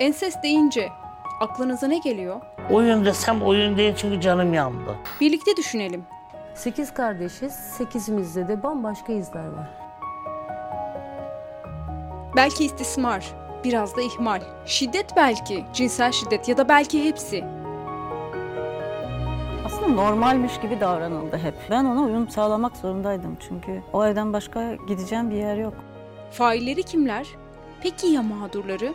Ensest deyince aklınıza ne geliyor? Oyun desem oyun değil çünkü canım yandı. Birlikte düşünelim. Sekiz kardeşiz. Sekizimizde de bambaşka izler var. Belki istismar, biraz da ihmal. Şiddet belki, cinsel şiddet ya da belki hepsi. Aslında normalmiş gibi davranıldı hep. Ben ona uyum sağlamak zorundaydım çünkü o evden başka gideceğim bir yer yok. Failleri kimler? Peki ya mağdurları?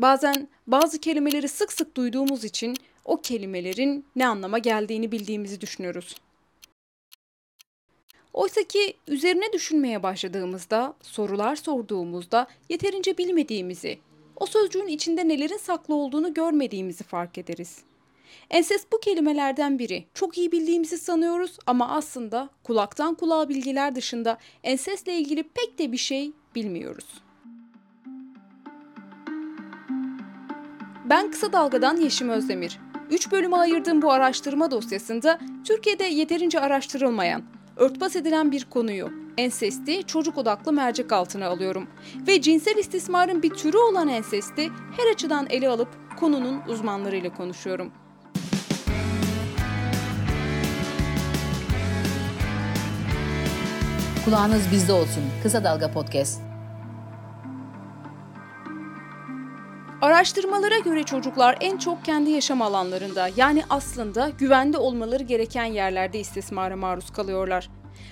Bazen bazı kelimeleri sık sık duyduğumuz için o kelimelerin ne anlama geldiğini bildiğimizi düşünüyoruz. Oysa ki üzerine düşünmeye başladığımızda, sorular sorduğumuzda yeterince bilmediğimizi, o sözcüğün içinde nelerin saklı olduğunu görmediğimizi fark ederiz. Ensest bu kelimelerden biri. Çok iyi bildiğimizi sanıyoruz ama aslında kulaktan kulağa bilgiler dışında ensestle ilgili pek de bir şey bilmiyoruz. Ben Kısa Dalga'dan Yeşim Özdemir. 3 bölüme ayırdığım bu araştırma dosyasında Türkiye'de yeterince araştırılmayan, örtbas edilen bir konuyu, ensesti çocuk odaklı mercek altına alıyorum. Ve cinsel istismarın bir türü olan ensesti her açıdan ele alıp konunun uzmanlarıyla konuşuyorum. Kulağınız bizde olsun. Kısa Dalga Podcast. Araştırmalara göre çocuklar en çok kendi yaşam alanlarında yani aslında güvende olmaları gereken yerlerde istismara maruz kalıyorlar.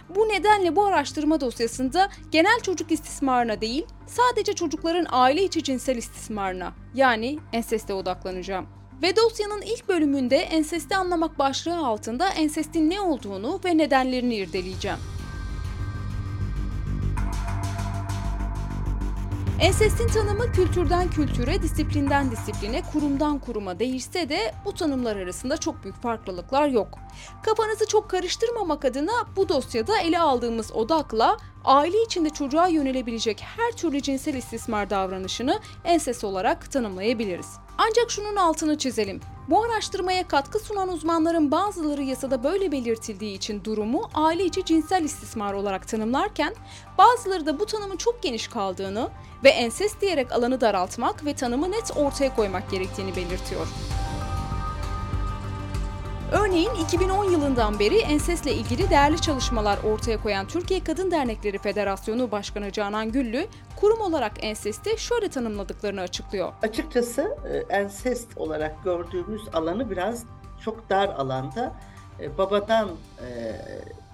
Bu nedenle bu araştırma dosyasında genel çocuk istismarına değil, sadece çocukların aile içi cinsel istismarına yani enseste odaklanacağım. Ve dosyanın ilk bölümünde ensesti anlamak başlığı altında ensestin ne olduğunu ve nedenlerini irdeleyeceğim. Ensestin tanımı kültürden kültüre, disiplinden disipline, kurumdan kuruma değişse de bu tanımlar arasında çok büyük farklılıklar yok. Kafanızı çok karıştırmamak adına bu dosyada ele aldığımız odakla aile içinde çocuğa yönelebilecek her türlü cinsel istismar davranışını enses olarak tanımlayabiliriz. Ancak şunun altını çizelim. Bu araştırmaya katkı sunan uzmanların bazıları yasada böyle belirtildiği için durumu aile içi cinsel istismar olarak tanımlarken bazıları da bu tanımın çok geniş kaldığını ve enses diyerek alanı daraltmak ve tanımı net ortaya koymak gerektiğini belirtiyor. Örneğin 2010 yılından beri ensesle ilgili değerli çalışmalar ortaya koyan Türkiye Kadın Dernekleri Federasyonu Başkanı Canan Güllü, kurum olarak ensesti şöyle tanımladıklarını açıklıyor. Açıkçası e, ensest olarak gördüğümüz alanı biraz çok dar alanda e, babadan e,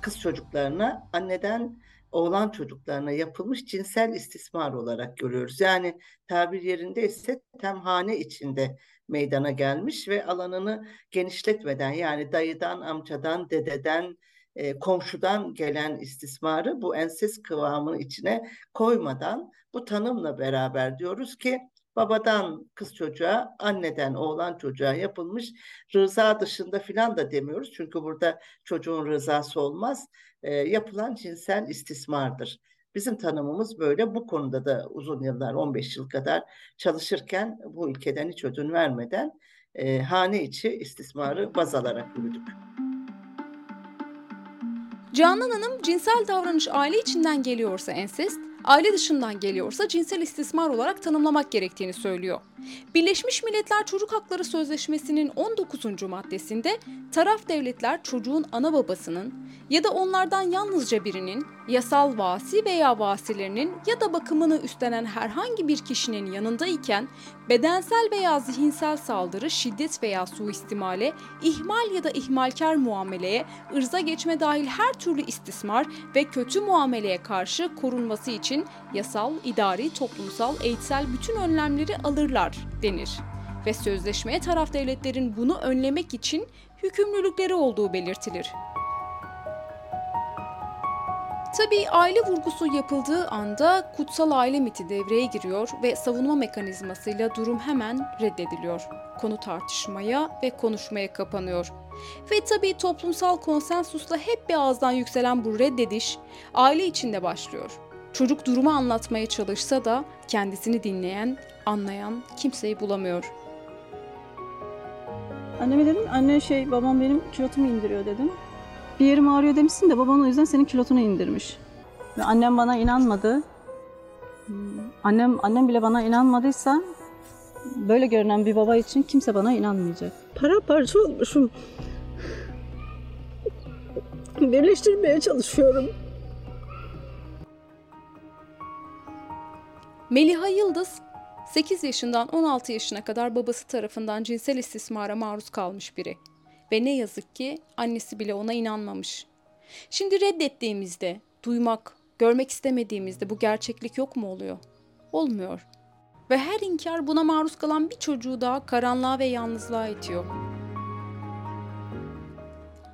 kız çocuklarına, anneden oğlan çocuklarına yapılmış cinsel istismar olarak görüyoruz. Yani tabir yerinde ise temhane içinde meydana gelmiş ve alanını genişletmeden yani dayıdan, amcadan, dededen, e, komşudan gelen istismarı bu enses kıvamının içine koymadan bu tanımla beraber diyoruz ki babadan kız çocuğa, anneden oğlan çocuğa yapılmış rıza dışında filan da demiyoruz. Çünkü burada çocuğun rızası olmaz. E, yapılan cinsel istismardır. Bizim tanımımız böyle. Bu konuda da uzun yıllar, 15 yıl kadar çalışırken bu ülkeden hiç ödün vermeden e, hane içi istismarı baz alarak yürüdük. Canan Hanım cinsel davranış aile içinden geliyorsa ensest, aile dışından geliyorsa cinsel istismar olarak tanımlamak gerektiğini söylüyor. Birleşmiş Milletler Çocuk Hakları Sözleşmesi'nin 19. maddesinde taraf devletler çocuğun ana babasının ya da onlardan yalnızca birinin yasal vasi veya vasilerinin ya da bakımını üstlenen herhangi bir kişinin yanındayken bedensel veya zihinsel saldırı, şiddet veya suistimale, ihmal ya da ihmalkar muameleye, ırza geçme dahil her türlü istismar ve kötü muameleye karşı korunması için yasal, idari, toplumsal, eğitsel bütün önlemleri alırlar denir ve sözleşmeye taraf devletlerin bunu önlemek için hükümlülükleri olduğu belirtilir. Tabii aile vurgusu yapıldığı anda kutsal aile miti devreye giriyor ve savunma mekanizmasıyla durum hemen reddediliyor. Konu tartışmaya ve konuşmaya kapanıyor. Ve tabii toplumsal konsensusla hep bir ağızdan yükselen bu reddediş aile içinde başlıyor. Çocuk durumu anlatmaya çalışsa da kendisini dinleyen, anlayan kimseyi bulamıyor. Anneme dedim anne şey babam benim kilotumu indiriyor dedim. Bir yerim ağrıyor demişsin de baban o yüzden senin kilotunu indirmiş. Ve annem bana inanmadı. Annem annem bile bana inanmadıysa böyle görünen bir baba için kimse bana inanmayacak. Paramparça olmuşum. Birleştirmeye çalışıyorum. Meliha Yıldız 8 yaşından 16 yaşına kadar babası tarafından cinsel istismara maruz kalmış biri. Ve ne yazık ki annesi bile ona inanmamış. Şimdi reddettiğimizde, duymak, görmek istemediğimizde bu gerçeklik yok mu oluyor? Olmuyor. Ve her inkar buna maruz kalan bir çocuğu daha karanlığa ve yalnızlığa itiyor.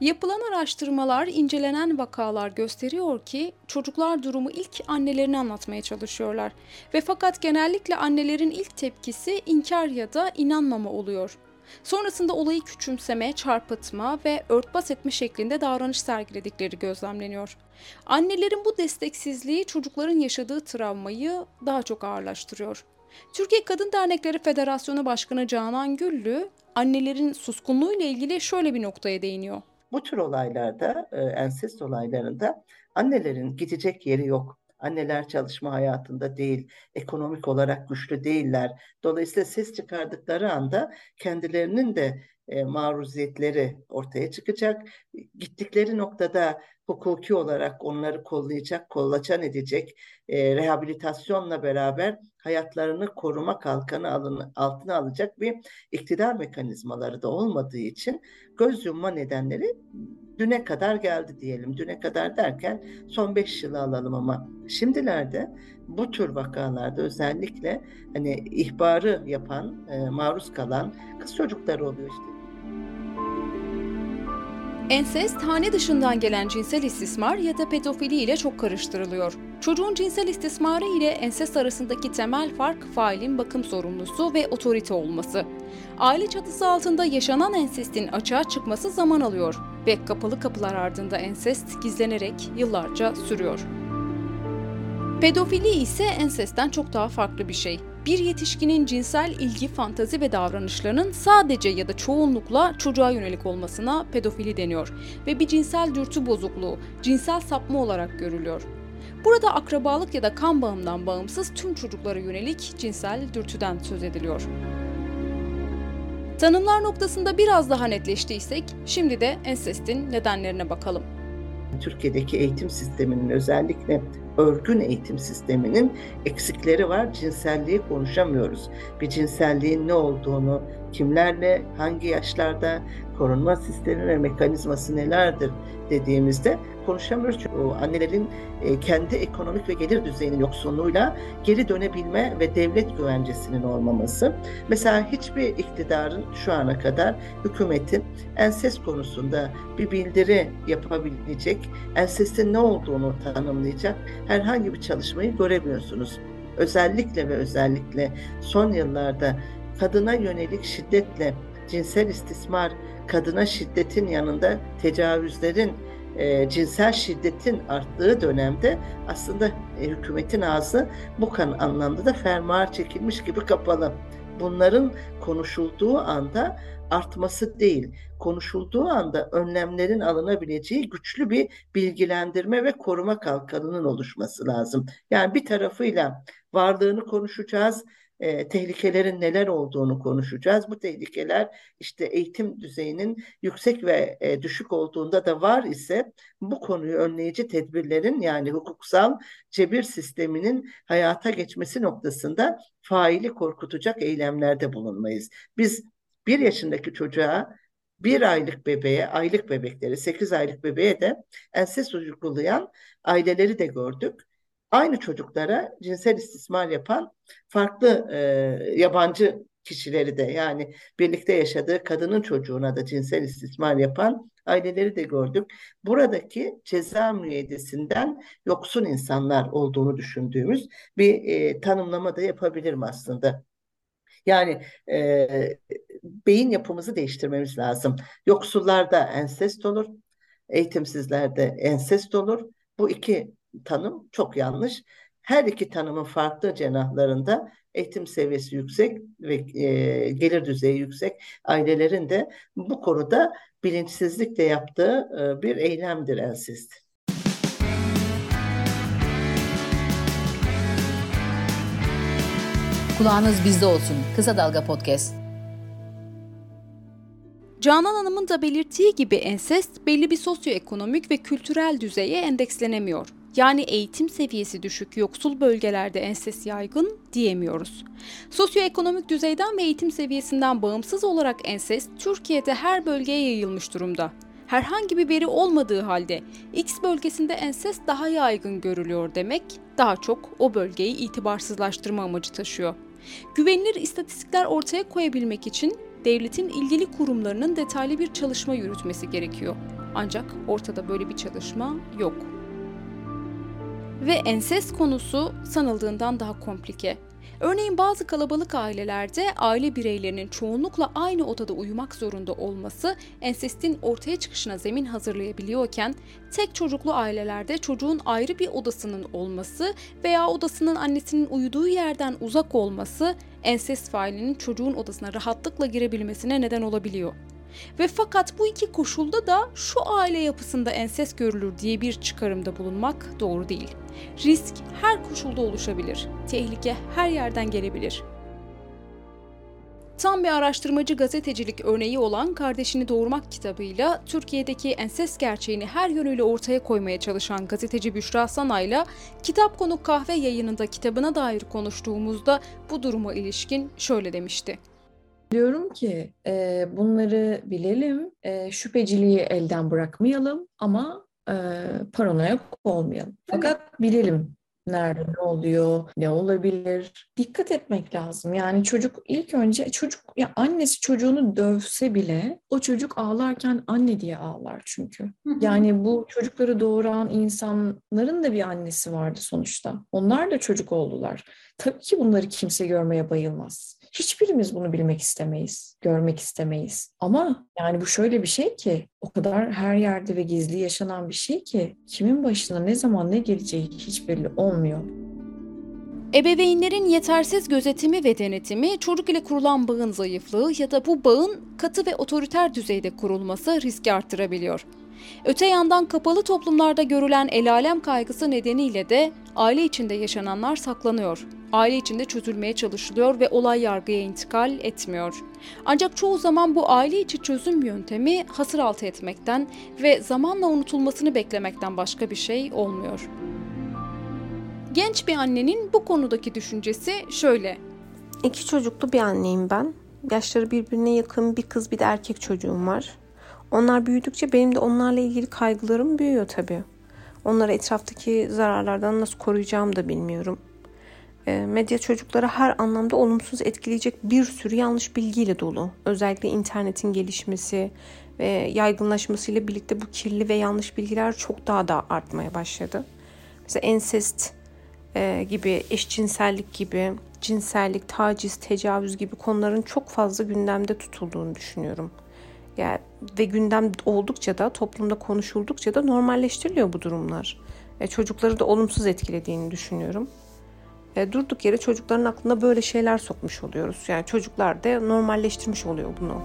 Yapılan araştırmalar, incelenen vakalar gösteriyor ki çocuklar durumu ilk annelerini anlatmaya çalışıyorlar ve fakat genellikle annelerin ilk tepkisi inkar ya da inanmama oluyor. Sonrasında olayı küçümseme, çarpıtma ve örtbas etme şeklinde davranış sergiledikleri gözlemleniyor. Annelerin bu desteksizliği çocukların yaşadığı travmayı daha çok ağırlaştırıyor. Türkiye Kadın Dernekleri Federasyonu Başkanı Canan Güllü, annelerin suskunluğu ile ilgili şöyle bir noktaya değiniyor. Bu tür olaylarda, e, ensest olaylarında annelerin gidecek yeri yok. Anneler çalışma hayatında değil, ekonomik olarak güçlü değiller. Dolayısıyla ses çıkardıkları anda kendilerinin de e, maruziyetleri ortaya çıkacak. Gittikleri noktada hukuki olarak onları kollayacak, kollaçan edecek, e, rehabilitasyonla beraber hayatlarını koruma kalkanı altına alacak bir iktidar mekanizmaları da olmadığı için göz yumma nedenleri düne kadar geldi diyelim. Düne kadar derken son 5 yılı alalım ama şimdilerde bu tür vakalarda özellikle hani ihbarı yapan, e, maruz kalan kız çocukları oluyor işte. Ensest, hane dışından gelen cinsel istismar ya da pedofili ile çok karıştırılıyor. Çocuğun cinsel istismarı ile ensest arasındaki temel fark failin bakım sorumlusu ve otorite olması. Aile çatısı altında yaşanan ensestin açığa çıkması zaman alıyor ve kapalı kapılar ardında ensest gizlenerek yıllarca sürüyor. Pedofili ise ensestten çok daha farklı bir şey. Bir yetişkinin cinsel ilgi, fantazi ve davranışlarının sadece ya da çoğunlukla çocuğa yönelik olmasına pedofili deniyor ve bir cinsel dürtü bozukluğu, cinsel sapma olarak görülüyor. Burada akrabalık ya da kan bağımdan bağımsız tüm çocuklara yönelik cinsel dürtüden söz ediliyor. Tanımlar noktasında biraz daha netleştiysek, şimdi de ensestin nedenlerine bakalım. Türkiye'deki eğitim sisteminin özellikle örgün eğitim sisteminin eksikleri var. Cinselliği konuşamıyoruz. Bir cinselliğin ne olduğunu, kimlerle, hangi yaşlarda, korunma sistemi ve mekanizması nelerdir dediğimizde konuşamıyoruz. Çünkü annelerin e, kendi ekonomik ve gelir düzeyinin yoksunluğuyla geri dönebilme ve devlet güvencesinin olmaması. Mesela hiçbir iktidarın şu ana kadar hükümetin enses konusunda bir bildiri yapabilecek, ensestin ne olduğunu tanımlayacak herhangi bir çalışmayı göremiyorsunuz. Özellikle ve özellikle son yıllarda kadına yönelik şiddetle cinsel istismar, kadına şiddetin yanında tecavüzlerin, e, cinsel şiddetin arttığı dönemde aslında e, hükümetin ağzı bu kan anlamda da fermuar çekilmiş gibi kapalı. Bunların konuşulduğu anda artması değil, konuşulduğu anda önlemlerin alınabileceği güçlü bir bilgilendirme ve koruma kalkanının oluşması lazım. Yani bir tarafıyla varlığını konuşacağız, e, tehlikelerin neler olduğunu konuşacağız. Bu tehlikeler işte eğitim düzeyinin yüksek ve e, düşük olduğunda da var ise bu konuyu önleyici tedbirlerin yani hukuksal cebir sisteminin hayata geçmesi noktasında faili korkutacak eylemlerde bulunmayız. Biz bir yaşındaki çocuğa bir aylık bebeğe, aylık bebekleri, sekiz aylık bebeğe de enses uygulayan aileleri de gördük aynı çocuklara cinsel istismar yapan farklı e, yabancı kişileri de yani birlikte yaşadığı kadının çocuğuna da cinsel istismar yapan aileleri de gördük. Buradaki ceza müeyyidesinden yoksun insanlar olduğunu düşündüğümüz bir e, tanımlama da yapabilirim aslında. Yani e, beyin yapımızı değiştirmemiz lazım. Yoksullarda ensest olur, eğitimsizlerde ensest olur. Bu iki tanım çok yanlış. Her iki tanımın farklı cenahlarında eğitim seviyesi yüksek ve e, gelir düzeyi yüksek ailelerin de bu konuda bilinçsizlikle yaptığı e, bir eylemdir ensest. Kulağınız bizde olsun. Kısa Dalga Podcast. Canan Hanım'ın da belirttiği gibi ensest belli bir sosyoekonomik ve kültürel düzeye endekslenemiyor. Yani eğitim seviyesi düşük yoksul bölgelerde ensest yaygın diyemiyoruz. Sosyoekonomik düzeyden ve eğitim seviyesinden bağımsız olarak ensest Türkiye'de her bölgeye yayılmış durumda. Herhangi bir veri olmadığı halde X bölgesinde ensest daha yaygın görülüyor demek daha çok o bölgeyi itibarsızlaştırma amacı taşıyor. Güvenilir istatistikler ortaya koyabilmek için devletin ilgili kurumlarının detaylı bir çalışma yürütmesi gerekiyor. Ancak ortada böyle bir çalışma yok. Ve ensest konusu sanıldığından daha komplike. Örneğin bazı kalabalık ailelerde aile bireylerinin çoğunlukla aynı odada uyumak zorunda olması ensestin ortaya çıkışına zemin hazırlayabiliyorken tek çocuklu ailelerde çocuğun ayrı bir odasının olması veya odasının annesinin uyuduğu yerden uzak olması ensest failinin çocuğun odasına rahatlıkla girebilmesine neden olabiliyor. Ve fakat bu iki koşulda da şu aile yapısında ensest görülür diye bir çıkarımda bulunmak doğru değil. Risk her koşulda oluşabilir. Tehlike her yerden gelebilir. Tam bir araştırmacı gazetecilik örneği olan Kardeşini Doğurmak kitabıyla Türkiye'deki ensest gerçeğini her yönüyle ortaya koymaya çalışan gazeteci Büşra Sanay'la Kitap Konu Kahve yayınında kitabına dair konuştuğumuzda bu duruma ilişkin şöyle demişti. Diyorum ki e, bunları bilelim, e, şüpheciliği elden bırakmayalım ama e, paranoyak olmayalım. Fakat bilelim nerede ne oluyor, ne olabilir. Dikkat etmek lazım. Yani çocuk ilk önce çocuk ya annesi çocuğunu dövse bile o çocuk ağlarken anne diye ağlar çünkü. Yani bu çocukları doğuran insanların da bir annesi vardı sonuçta. Onlar da çocuk oldular. Tabii ki bunları kimse görmeye bayılmaz. Hiçbirimiz bunu bilmek istemeyiz, görmek istemeyiz. Ama yani bu şöyle bir şey ki o kadar her yerde ve gizli yaşanan bir şey ki kimin başına ne zaman ne geleceği hiç belli olmuyor. Ebeveynlerin yetersiz gözetimi ve denetimi, çocuk ile kurulan bağın zayıflığı ya da bu bağın katı ve otoriter düzeyde kurulması riski arttırabiliyor. Öte yandan kapalı toplumlarda görülen el alem kaygısı nedeniyle de aile içinde yaşananlar saklanıyor. Aile içinde çözülmeye çalışılıyor ve olay yargıya intikal etmiyor. Ancak çoğu zaman bu aile içi çözüm yöntemi hasır altı etmekten ve zamanla unutulmasını beklemekten başka bir şey olmuyor. Genç bir annenin bu konudaki düşüncesi şöyle. İki çocuklu bir anneyim ben. Yaşları birbirine yakın bir kız bir de erkek çocuğum var. Onlar büyüdükçe benim de onlarla ilgili kaygılarım büyüyor tabii. Onları etraftaki zararlardan nasıl koruyacağımı da bilmiyorum. E, medya çocuklara her anlamda olumsuz etkileyecek bir sürü yanlış bilgiyle dolu. Özellikle internetin gelişmesi ve yaygınlaşmasıyla birlikte bu kirli ve yanlış bilgiler çok daha da artmaya başladı. Mesela ensest e, gibi, eşcinsellik gibi, cinsellik, taciz, tecavüz gibi konuların çok fazla gündemde tutulduğunu düşünüyorum. Yani ve gündem oldukça da toplumda konuşuldukça da normalleştiriliyor bu durumlar. E, çocukları da olumsuz etkilediğini düşünüyorum. E, durduk yere çocukların aklına böyle şeyler sokmuş oluyoruz. Yani çocuklar da normalleştirmiş oluyor bunu.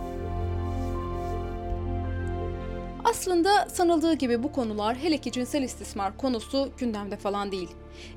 Aslında sanıldığı gibi bu konular hele ki cinsel istismar konusu gündemde falan değil.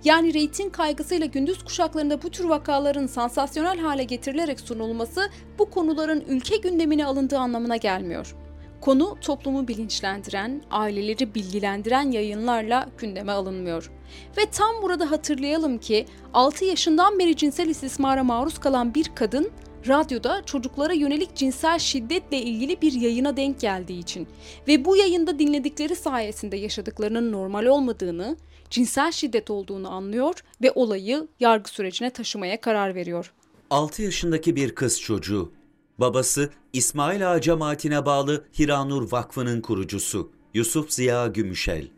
Yani reyting kaygısıyla gündüz kuşaklarında bu tür vakaların sansasyonel hale getirilerek sunulması bu konuların ülke gündemine alındığı anlamına gelmiyor. Konu toplumu bilinçlendiren, aileleri bilgilendiren yayınlarla gündeme alınmıyor. Ve tam burada hatırlayalım ki 6 yaşından beri cinsel istismara maruz kalan bir kadın radyoda çocuklara yönelik cinsel şiddetle ilgili bir yayına denk geldiği için ve bu yayında dinledikleri sayesinde yaşadıklarının normal olmadığını, cinsel şiddet olduğunu anlıyor ve olayı yargı sürecine taşımaya karar veriyor. 6 yaşındaki bir kız çocuğu. Babası İsmail Ağa cemaatine bağlı Hiranur Vakfı'nın kurucusu Yusuf Ziya Gümüşel.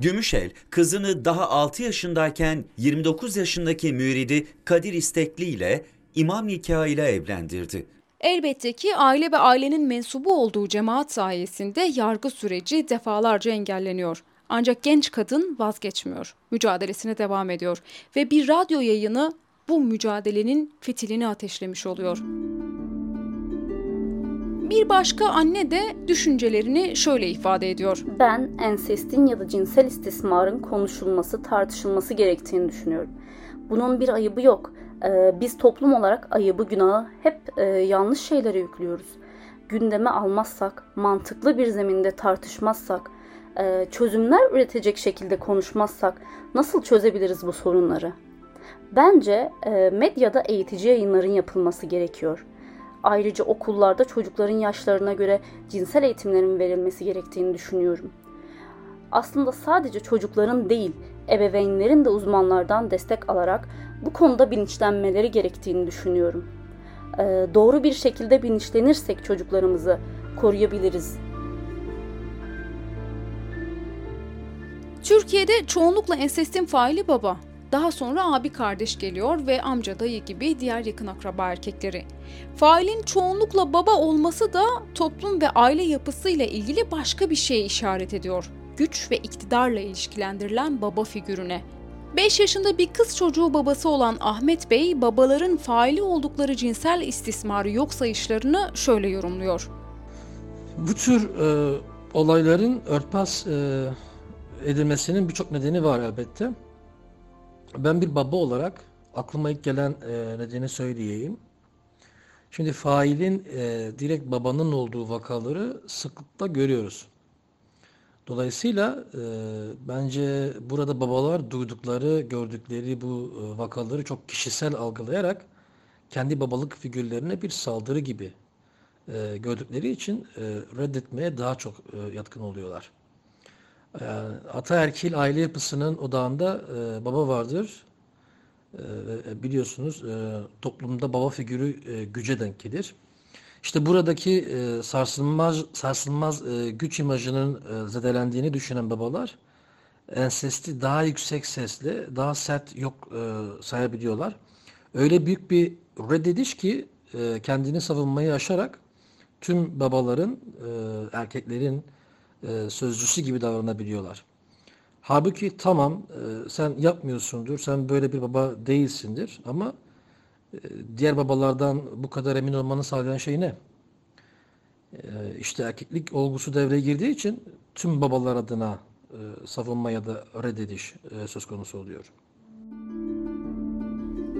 Gümüşel kızını daha 6 yaşındayken 29 yaşındaki müridi Kadir İstekli ile imam nikahıyla evlendirdi. Elbette ki aile ve ailenin mensubu olduğu cemaat sayesinde yargı süreci defalarca engelleniyor. Ancak genç kadın vazgeçmiyor. Mücadelesine devam ediyor ve bir radyo yayını bu mücadelenin fitilini ateşlemiş oluyor. Bir başka anne de düşüncelerini şöyle ifade ediyor. Ben ensestin ya da cinsel istismarın konuşulması, tartışılması gerektiğini düşünüyorum. Bunun bir ayıbı yok. Ee, biz toplum olarak ayıbı, günahı hep e, yanlış şeylere yüklüyoruz. Gündeme almazsak, mantıklı bir zeminde tartışmazsak, e, çözümler üretecek şekilde konuşmazsak nasıl çözebiliriz bu sorunları? Bence e, medyada eğitici yayınların yapılması gerekiyor. Ayrıca okullarda çocukların yaşlarına göre cinsel eğitimlerin verilmesi gerektiğini düşünüyorum. Aslında sadece çocukların değil, ebeveynlerin de uzmanlardan destek alarak bu konuda bilinçlenmeleri gerektiğini düşünüyorum. Ee, doğru bir şekilde bilinçlenirsek çocuklarımızı koruyabiliriz. Türkiye'de çoğunlukla ensestin faili baba. Daha sonra abi kardeş geliyor ve amca dayı gibi diğer yakın akraba erkekleri. Failin çoğunlukla baba olması da toplum ve aile yapısıyla ilgili başka bir şeye işaret ediyor. Güç ve iktidarla ilişkilendirilen baba figürüne. 5 yaşında bir kız çocuğu babası olan Ahmet Bey, babaların faili oldukları cinsel istismarı yok sayışlarını şöyle yorumluyor. Bu tür e, olayların örtbas e, edilmesinin birçok nedeni var elbette. Ben bir baba olarak aklıma ilk gelen e, nedeni söyleyeyim. Şimdi failin e, direkt babanın olduğu vakaları sıklıkla görüyoruz. Dolayısıyla e, bence burada babalar duydukları, gördükleri bu e, vakaları çok kişisel algılayarak kendi babalık figürlerine bir saldırı gibi e, gördükleri için e, reddetmeye daha çok e, yatkın oluyorlar. E, ataerkil aile yapısının odağında e, baba vardır. E, biliyorsunuz e, toplumda baba figürü e, güce denk gelir. İşte buradaki e, sarsılmaz sarsılmaz e, güç imajının e, zedelendiğini düşünen babalar ensesti daha yüksek sesle, daha sert yok e, sayabiliyorlar. Öyle büyük bir reddediş ki e, kendini savunmayı aşarak tüm babaların, e, erkeklerin e, sözcüsü gibi davranabiliyorlar. Halbuki tamam e, sen yapmıyorsundur, sen böyle bir baba değilsindir ama e, diğer babalardan bu kadar emin olmanı sağlayan şey ne? E, işte erkeklik olgusu devreye girdiği için tüm babalar adına savunma ya da reddediş söz konusu oluyor.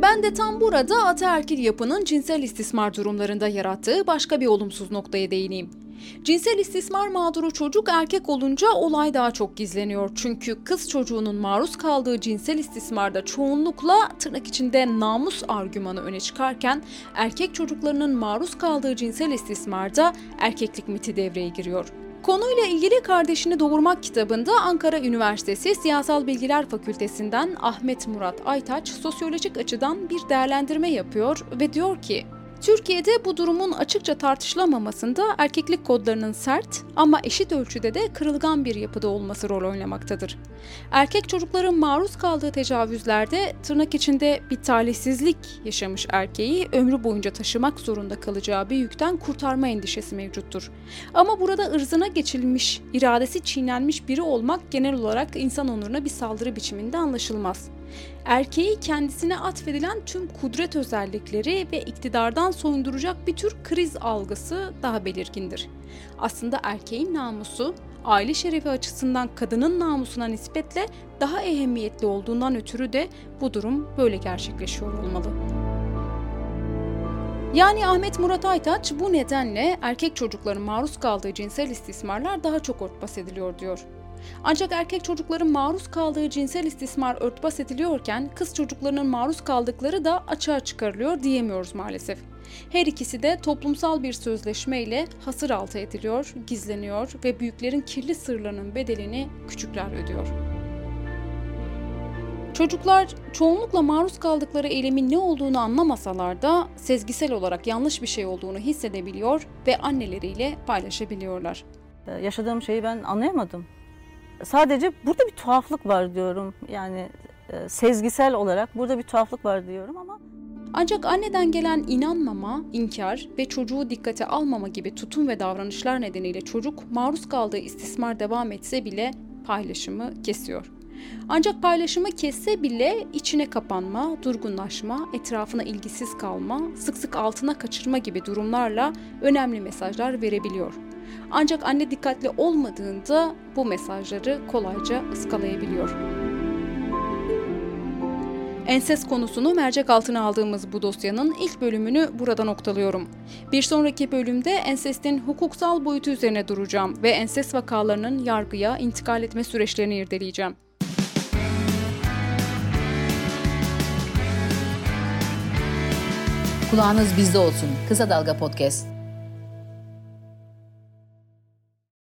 Ben de tam burada ataerkil yapının cinsel istismar durumlarında yarattığı başka bir olumsuz noktaya değineyim. Cinsel istismar mağduru çocuk erkek olunca olay daha çok gizleniyor. Çünkü kız çocuğunun maruz kaldığı cinsel istismarda çoğunlukla tırnak içinde namus argümanı öne çıkarken erkek çocuklarının maruz kaldığı cinsel istismarda erkeklik miti devreye giriyor. Konuyla ilgili Kardeşini Doğurmak kitabında Ankara Üniversitesi Siyasal Bilgiler Fakültesinden Ahmet Murat Aytaç sosyolojik açıdan bir değerlendirme yapıyor ve diyor ki Türkiye'de bu durumun açıkça tartışılamamasında erkeklik kodlarının sert ama eşit ölçüde de kırılgan bir yapıda olması rol oynamaktadır. Erkek çocukların maruz kaldığı tecavüzlerde tırnak içinde bir talihsizlik yaşamış erkeği ömrü boyunca taşımak zorunda kalacağı bir yükten kurtarma endişesi mevcuttur. Ama burada ırzına geçilmiş, iradesi çiğnenmiş biri olmak genel olarak insan onuruna bir saldırı biçiminde anlaşılmaz. Erkeği kendisine atfedilen tüm kudret özellikleri ve iktidardan soyunduracak bir tür kriz algısı daha belirgindir. Aslında erkeğin namusu aile şerefi açısından kadının namusuna nispetle daha ehemmiyetli olduğundan ötürü de bu durum böyle gerçekleşiyor olmalı. Yani Ahmet Murat Aytaç bu nedenle erkek çocukların maruz kaldığı cinsel istismarlar daha çok örtbas ediliyor diyor. Ancak erkek çocukların maruz kaldığı cinsel istismar örtbas ediliyorken kız çocuklarının maruz kaldıkları da açığa çıkarılıyor diyemiyoruz maalesef. Her ikisi de toplumsal bir sözleşme ile hasır altı ediliyor, gizleniyor ve büyüklerin kirli sırlarının bedelini küçükler ödüyor. Çocuklar çoğunlukla maruz kaldıkları eylemin ne olduğunu anlamasalar da sezgisel olarak yanlış bir şey olduğunu hissedebiliyor ve anneleriyle paylaşabiliyorlar. Yaşadığım şeyi ben anlayamadım. Sadece burada bir tuhaflık var diyorum. Yani e, sezgisel olarak burada bir tuhaflık var diyorum ama ancak anneden gelen inanmama, inkar ve çocuğu dikkate almama gibi tutum ve davranışlar nedeniyle çocuk maruz kaldığı istismar devam etse bile paylaşımı kesiyor. Ancak paylaşımı kesse bile içine kapanma, durgunlaşma, etrafına ilgisiz kalma, sık sık altına kaçırma gibi durumlarla önemli mesajlar verebiliyor. Ancak anne dikkatli olmadığında bu mesajları kolayca ıskalayabiliyor. Enses konusunu mercek altına aldığımız bu dosyanın ilk bölümünü burada noktalıyorum. Bir sonraki bölümde ensestin hukuksal boyutu üzerine duracağım ve enses vakalarının yargıya intikal etme süreçlerini irdeleyeceğim. Kulağınız bizde olsun. Kısa Dalga Podcast.